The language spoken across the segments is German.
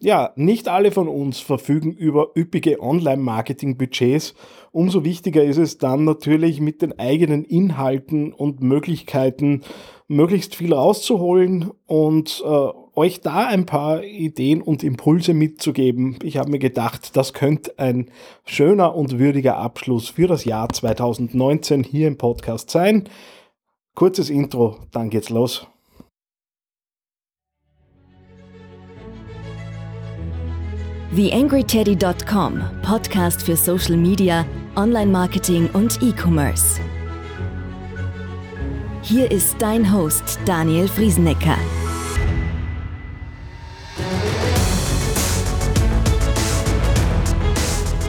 Ja, nicht alle von uns verfügen über üppige Online-Marketing-Budgets. Umso wichtiger ist es dann natürlich mit den eigenen Inhalten und Möglichkeiten möglichst viel rauszuholen und äh, euch da ein paar Ideen und Impulse mitzugeben. Ich habe mir gedacht, das könnte ein schöner und würdiger Abschluss für das Jahr 2019 hier im Podcast sein. Kurzes Intro, dann geht's los. TheAngryTeddy.com, Podcast für Social Media, Online-Marketing und E-Commerce. Hier ist dein Host Daniel Friesenecker.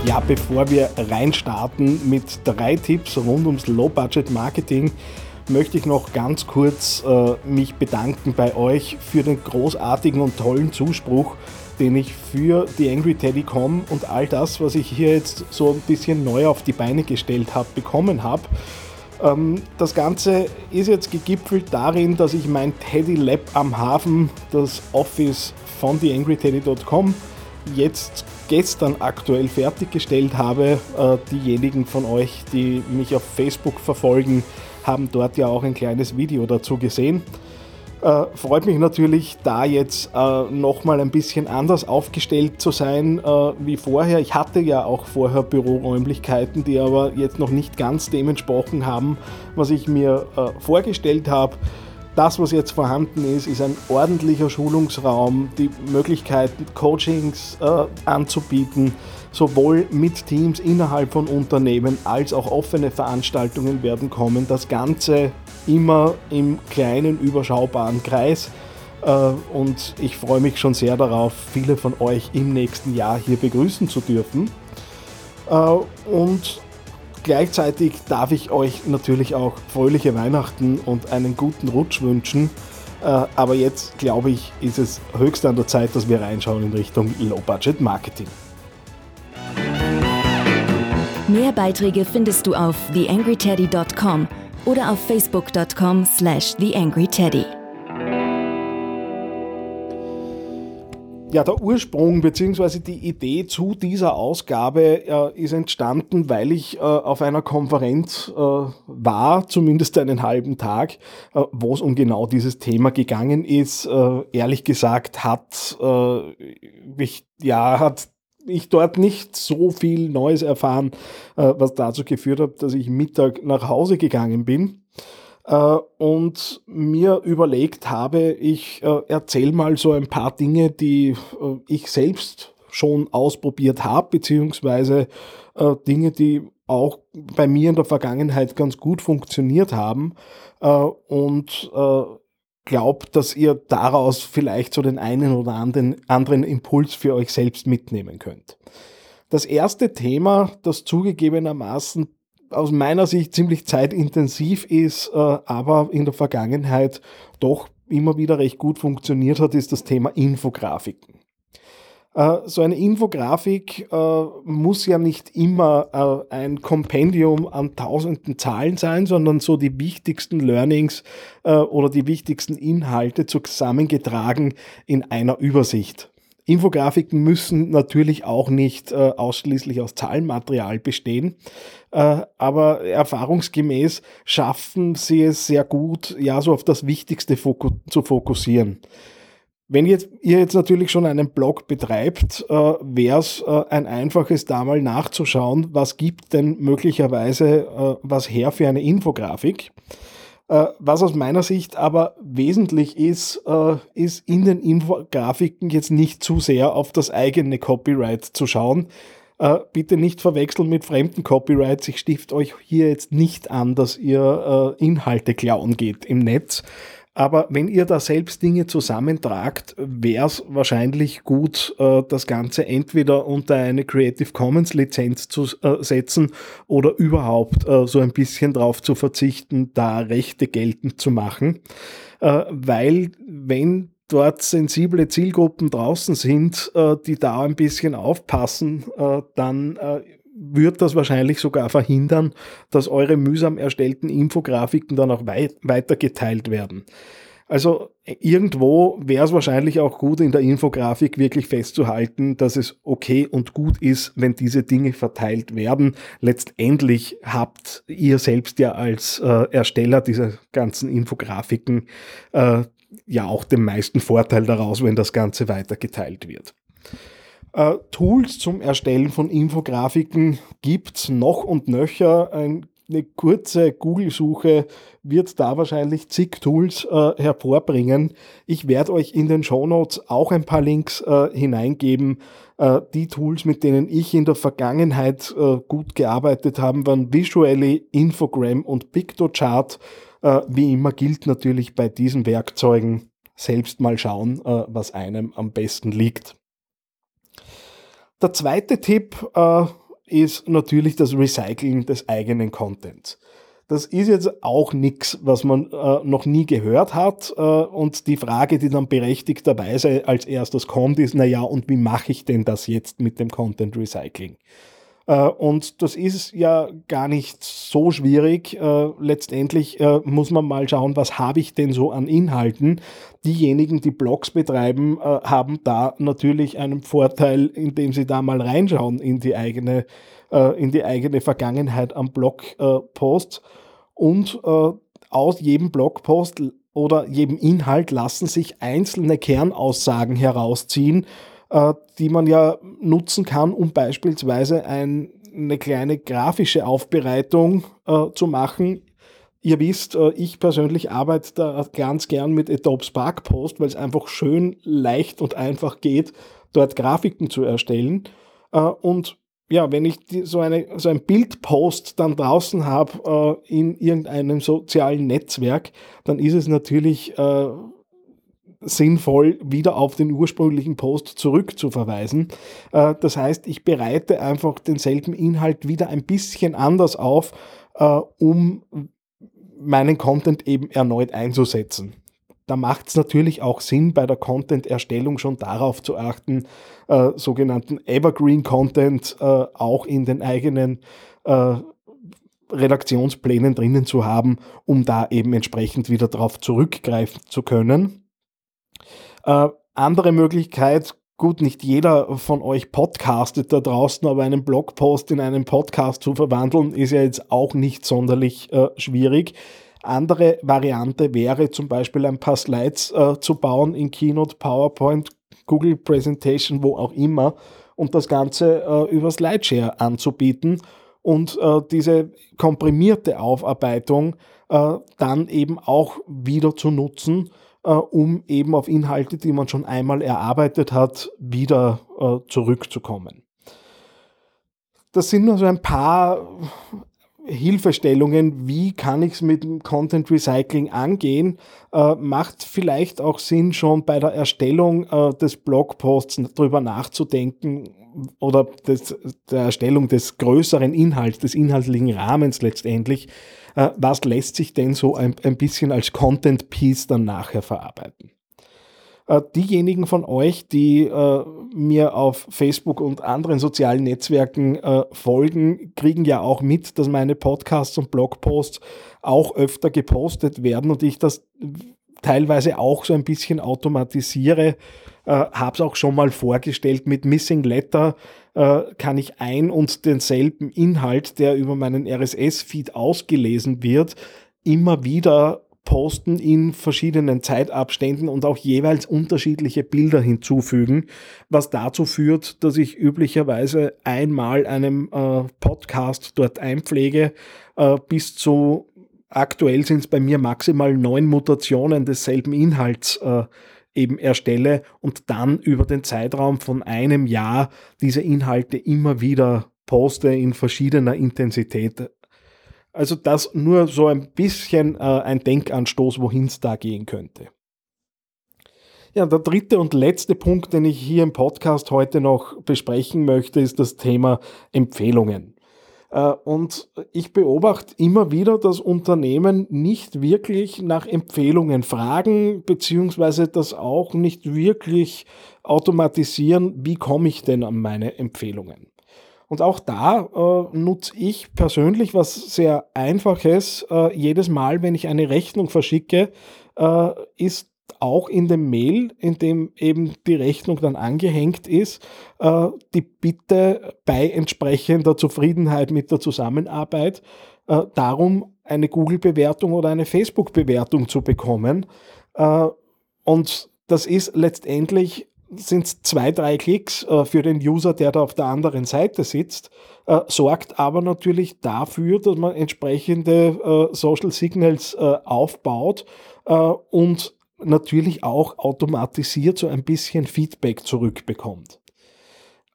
Ja, bevor wir reinstarten mit drei Tipps rund ums Low-Budget-Marketing, möchte ich noch ganz kurz äh, mich bedanken bei euch für den großartigen und tollen Zuspruch, den ich für die Angry Teddy.com und all das, was ich hier jetzt so ein bisschen neu auf die Beine gestellt habe, bekommen habe. Ähm, das Ganze ist jetzt gegipfelt darin, dass ich mein Teddy Lab am Hafen, das Office von theangryteddy.com, jetzt gestern aktuell fertiggestellt habe. Äh, diejenigen von euch, die mich auf Facebook verfolgen, haben dort ja auch ein kleines Video dazu gesehen. Äh, freut mich natürlich, da jetzt äh, nochmal ein bisschen anders aufgestellt zu sein äh, wie vorher. Ich hatte ja auch vorher Büroräumlichkeiten, die aber jetzt noch nicht ganz dem entsprochen haben, was ich mir äh, vorgestellt habe. Das, was jetzt vorhanden ist, ist ein ordentlicher Schulungsraum, die Möglichkeit, Coachings äh, anzubieten, sowohl mit Teams innerhalb von Unternehmen als auch offene Veranstaltungen werden kommen. Das Ganze immer im kleinen, überschaubaren Kreis. Äh, und ich freue mich schon sehr darauf, viele von euch im nächsten Jahr hier begrüßen zu dürfen. Äh, und gleichzeitig darf ich euch natürlich auch fröhliche Weihnachten und einen guten Rutsch wünschen. Äh, aber jetzt glaube ich, ist es höchst an der Zeit, dass wir reinschauen in Richtung Low-Budget Marketing. Mehr Beiträge findest du auf theangryteddy.com oder auf facebook.com slash theangryteddy. Ja, der Ursprung bzw. die Idee zu dieser Ausgabe äh, ist entstanden, weil ich äh, auf einer Konferenz äh, war, zumindest einen halben Tag, äh, wo es um genau dieses Thema gegangen ist. Äh, ehrlich gesagt hat, äh, ich, ja, hat ich dort nicht so viel Neues erfahren, äh, was dazu geführt hat, dass ich Mittag nach Hause gegangen bin äh, und mir überlegt habe, ich äh, erzähle mal so ein paar Dinge, die ich selbst schon ausprobiert habe, beziehungsweise Dinge, die auch bei mir in der Vergangenheit ganz gut funktioniert haben und glaubt, dass ihr daraus vielleicht so den einen oder anderen, Impuls für euch selbst mitnehmen könnt. Das erste Thema, das zugegebenermaßen aus meiner Sicht ziemlich zeitintensiv ist, äh, aber in der Vergangenheit doch immer wieder recht gut funktioniert hat, ist das Thema Infografiken. Äh, so eine Infografik äh, muss ja nicht immer äh, ein Kompendium an tausenden Zahlen sein, sondern so die wichtigsten Learnings oder die wichtigsten Inhalte zusammengetragen in einer Übersicht. Infografiken müssen natürlich auch nicht ausschließlich aus Zahlenmaterial bestehen, aber erfahrungsgemäß schaffen sie es sehr gut, ja, so auf das Wichtigste zu fokussieren. Wenn jetzt, ihr jetzt natürlich schon einen Blog betreibt, äh, wäre es äh, ein einfaches, da mal nachzuschauen, was gibt denn möglicherweise äh, was her für eine Infografik. Äh, was aus meiner Sicht aber wesentlich ist, äh, ist in den Infografiken jetzt nicht zu sehr auf das eigene Copyright zu schauen. Äh, bitte nicht verwechseln mit fremden Copyrights. Ich stift euch hier jetzt nicht an, dass ihr Inhalte klauen geht im Netz aber wenn ihr da selbst Dinge zusammentragt, wäre es wahrscheinlich gut, äh, das Ganze entweder unter eine Creative Commons Lizenz zu äh, setzen oder überhaupt äh, so ein bisschen darauf zu verzichten, da Rechte geltend zu machen. Weil wenn dort sensible Zielgruppen draußen sind, die da ein bisschen aufpassen, dann wird das wahrscheinlich sogar verhindern, dass eure mühsam erstellten Infografiken dann auch weit, weitergeteilt werden. Also irgendwo wäre es wahrscheinlich auch gut, in der Infografik wirklich festzuhalten, dass es okay und gut ist, wenn diese Dinge verteilt werden. Letztendlich habt ihr selbst ja als äh, Ersteller dieser ganzen Infografiken äh, ja auch den meisten Vorteil daraus, wenn das Ganze weitergeteilt wird. Äh, Tools zum Erstellen von Infografiken gibt es noch und nöcher. Ein eine kurze Google-Suche wird da wahrscheinlich zig Tools äh, hervorbringen. Ich werde euch in den Show Notes auch ein paar Links äh, hineingeben. Äh, die Tools, mit denen ich in der Vergangenheit äh, gut gearbeitet habe, waren Visually, Infogram und Pictochart. Äh, wie immer gilt natürlich bei diesen Werkzeugen selbst mal schauen, was einem am besten liegt. Der zweite Tipp, ist natürlich das Recyceln des eigenen Contents. Das ist jetzt auch nichts, was man äh, noch nie gehört hat. Äh, und die Frage, die dann berechtigterweise als erstes kommt, ist, naja, und wie mache ich denn das jetzt mit dem Content Recycling? Äh, und das ist ja gar nicht so schwierig. Äh, letztendlich äh, muss man mal schauen, was habe ich denn so an Inhalten. Diejenigen, die Blogs betreiben, haben da natürlich einen Vorteil, indem sie da mal reinschauen in die eigene, in die eigene Vergangenheit am Blogpost. Und aus jedem Blogpost oder jedem Inhalt lassen sich einzelne Kernaussagen herausziehen, die man ja nutzen kann, um beispielsweise ein, eine kleine grafische Aufbereitung äh, zu machen. Ihr wisst, äh, ich persönlich arbeite da ganz gern mit Adobe Spark Post, weil es einfach schön leicht und einfach geht, dort Grafiken zu erstellen. Äh, und ja, wenn ich so, eine, so ein Bildpost dann draußen habe äh, in irgendeinem sozialen Netzwerk, dann ist es natürlich äh, sinnvoll, wieder auf den ursprünglichen Post zurückzuverweisen. Äh, das heißt, ich bereite einfach denselben Inhalt wieder ein bisschen anders auf, äh, um meinen Content eben erneut einzusetzen. Da macht es natürlich auch Sinn, bei der Content-Erstellung schon darauf zu achten, äh, sogenannten Evergreen-Content auch in den eigenen Redaktionsplänen drinnen zu haben, um da eben entsprechend wieder darauf zurückgreifen zu können. Äh, andere Möglichkeit, gut, nicht jeder von euch podcastet da draußen, aber einen Blogpost in einen Podcast zu verwandeln, ist ja jetzt auch nicht sonderlich äh, schwierig. Andere Variante wäre zum Beispiel ein paar Slides äh, zu bauen in Keynote, PowerPoint, Google Presentation, wo auch immer und das Ganze äh, über Slideshare anzubieten und äh, diese komprimierte Aufarbeitung äh, dann eben auch wieder zu nutzen äh, um eben auf Inhalte, die man schon einmal erarbeitet hat, wieder äh, zurückzukommen. Das sind nur so ein paar Hilfestellungen, wie kann ich es mit dem Content Recycling angehen, äh, macht vielleicht auch Sinn, schon bei der Erstellung äh, des Blogposts darüber nachzudenken oder des, der Erstellung des größeren Inhalts, des inhaltlichen Rahmens letztendlich, äh, was lässt sich denn so ein, ein bisschen als Content Piece dann nachher verarbeiten. Äh, diejenigen von euch, die äh, mir auf Facebook und anderen sozialen Netzwerken äh, folgen, kriegen ja auch mit, dass meine Podcasts und Blogposts auch öfter gepostet werden und ich das teilweise auch so ein bisschen automatisiere. Äh, Habe es auch schon mal vorgestellt mit Missing Letter kann ich ein und denselben Inhalt, der über meinen RSS-Feed ausgelesen wird, immer wieder posten in verschiedenen Zeitabständen und auch jeweils unterschiedliche Bilder hinzufügen, was dazu führt, dass ich üblicherweise einmal einem äh, Podcast dort einpflege, äh, bis zu aktuell sind es bei mir maximal neun Mutationen desselben Inhalts äh, eben erstelle und dann über den Zeitraum von einem Jahr diese Inhalte immer wieder poste in verschiedener Intensität. Also das nur so ein bisschen äh, ein Denkanstoß, wohin es da gehen könnte. Ja, der dritte und letzte Punkt, den ich hier im Podcast heute noch besprechen möchte, ist das Thema Empfehlungen. Äh, und ich beobachte immer wieder, dass Unternehmen nicht wirklich nach Empfehlungen fragen, beziehungsweise das auch nicht wirklich automatisieren, wie komme ich denn an meine Empfehlungen. Und auch da äh, nutze ich persönlich was sehr Einfaches. Äh, jedes Mal, wenn ich eine Rechnung verschicke, äh, ist auch in dem Mail, in dem eben die Rechnung dann angehängt ist, äh, die Bitte bei entsprechender Zufriedenheit mit der Zusammenarbeit äh, darum, eine Google-Bewertung oder eine Facebook-Bewertung zu bekommen. Äh, und das ist letztendlich sind es zwei, drei Klicks äh, für den User, der da auf der anderen Seite sitzt, äh, sorgt aber natürlich dafür, dass man entsprechende äh, Social Signals äh, aufbaut äh, und natürlich auch automatisiert so ein bisschen Feedback zurückbekommt.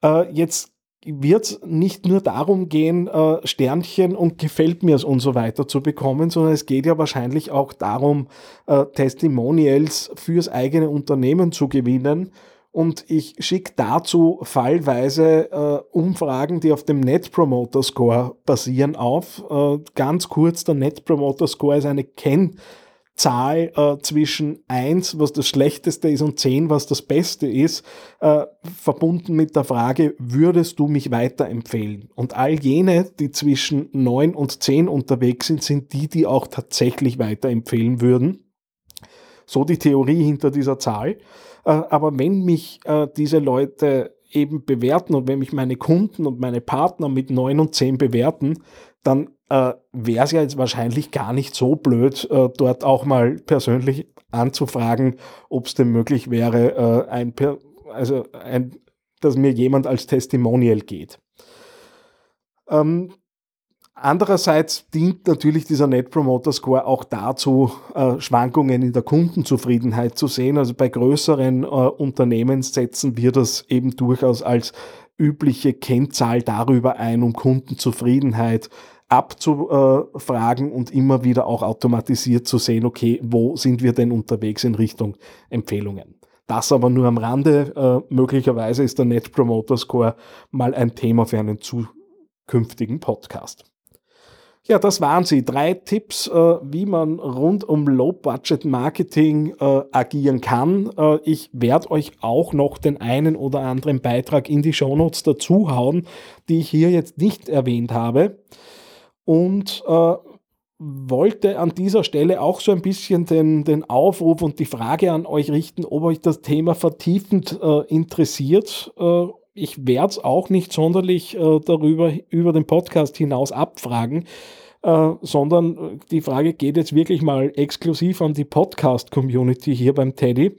Äh, jetzt wird es nicht nur darum gehen, Sternchen und gefällt mir's und so weiter zu bekommen, sondern es geht ja wahrscheinlich auch darum, Testimonials fürs eigene Unternehmen zu gewinnen. Und ich schicke dazu fallweise äh, Umfragen, die auf dem Net Promoter Score basieren, auf. Äh, ganz kurz, der Net Promoter Score ist eine Kenn- Zahl äh, zwischen 1, was das Schlechteste ist, und 10, was das Beste ist, äh, verbunden mit der Frage, würdest du mich weiterempfehlen? Und all jene, die zwischen 9 und 10 unterwegs sind, sind die, die auch tatsächlich weiterempfehlen würden. So die Theorie hinter dieser Zahl. Äh, aber wenn mich äh, diese Leute eben bewerten und wenn mich meine Kunden und meine Partner mit 9 und 10 bewerten, dann äh, wäre es ja jetzt wahrscheinlich gar nicht so blöd, äh, dort auch mal persönlich anzufragen, ob es denn möglich wäre, äh, ein, also ein, dass mir jemand als Testimonial geht. Ähm, Andererseits dient natürlich dieser Net Promoter Score auch dazu, äh, Schwankungen in der Kundenzufriedenheit zu sehen. Also bei größeren äh, Unternehmen setzen wir das eben durchaus als übliche Kennzahl darüber ein, um Kundenzufriedenheit abzufragen und immer wieder auch automatisiert zu sehen, okay, wo sind wir denn unterwegs in Richtung Empfehlungen. Das aber nur am Rande. Äh, möglicherweise ist der Net Promoter Score mal ein Thema für einen zukünftigen Podcast. Ja, das waren sie. Drei Tipps, äh, wie man rund um Low-Budget-Marketing äh, agieren kann. Äh, ich werde euch auch noch den einen oder anderen Beitrag in die Shownotes dazuhauen, die ich hier jetzt nicht erwähnt habe und wollte an dieser Stelle auch so ein bisschen den, den Aufruf und die Frage an euch richten, ob euch das Thema vertiefend äh, interessiert. Äh, ich werde es auch nicht sonderlich äh, darüber über den Podcast hinaus abfragen. Äh, sondern äh, die Frage geht jetzt wirklich mal exklusiv an die Podcast-Community hier beim Teddy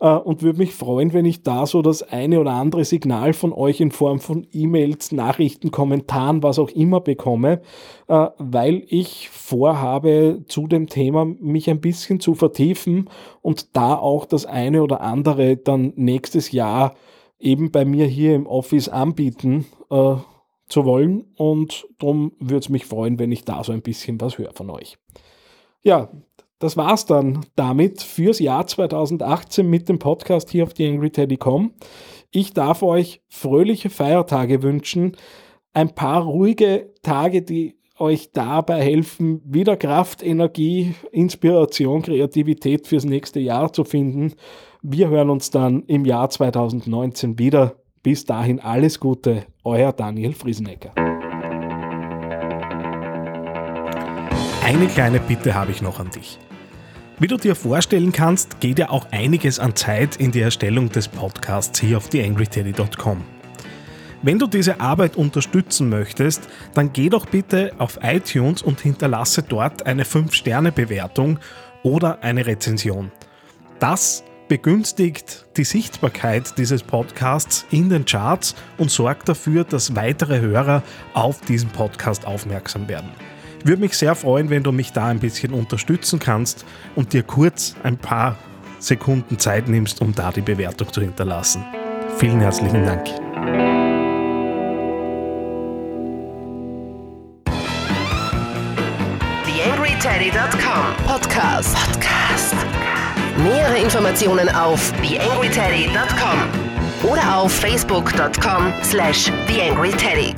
äh, und würde mich freuen, wenn ich da so das eine oder andere Signal von euch in Form von E-Mails, Nachrichten, Kommentaren, was auch immer bekomme, äh, weil ich vorhabe, zu dem Thema mich ein bisschen zu vertiefen und da auch das eine oder andere dann nächstes Jahr eben bei mir hier im Office anbieten. Äh, zu wollen und darum würde es mich freuen, wenn ich da so ein bisschen was höre von euch. Ja, das war's dann damit fürs Jahr 2018 mit dem Podcast hier auf TheAngryTeddy.com. Ich darf euch fröhliche Feiertage wünschen, ein paar ruhige Tage, die euch dabei helfen, wieder Kraft, Energie, Inspiration, Kreativität fürs nächste Jahr zu finden. Wir hören uns dann im Jahr 2019 wieder. Bis dahin alles Gute, euer Daniel Friesenecker. Eine kleine Bitte habe ich noch an dich. Wie du dir vorstellen kannst, geht ja auch einiges an Zeit in die Erstellung des Podcasts hier auf theangryteddy.com. Wenn du diese Arbeit unterstützen möchtest, dann geh doch bitte auf iTunes und hinterlasse dort eine 5-Sterne-Bewertung oder eine Rezension. Das begünstigt die Sichtbarkeit dieses Podcasts in den Charts und sorgt dafür, dass weitere Hörer auf diesen Podcast aufmerksam werden. Ich würde mich sehr freuen, wenn du mich da ein bisschen unterstützen kannst und dir kurz ein paar Sekunden Zeit nimmst, um da die Bewertung zu hinterlassen. Vielen herzlichen Dank. TheAngryTeddy.com Podcast. Podcast. Nähere Informationen auf theangryteddy.com oder auf facebook.com slash theangryteddy.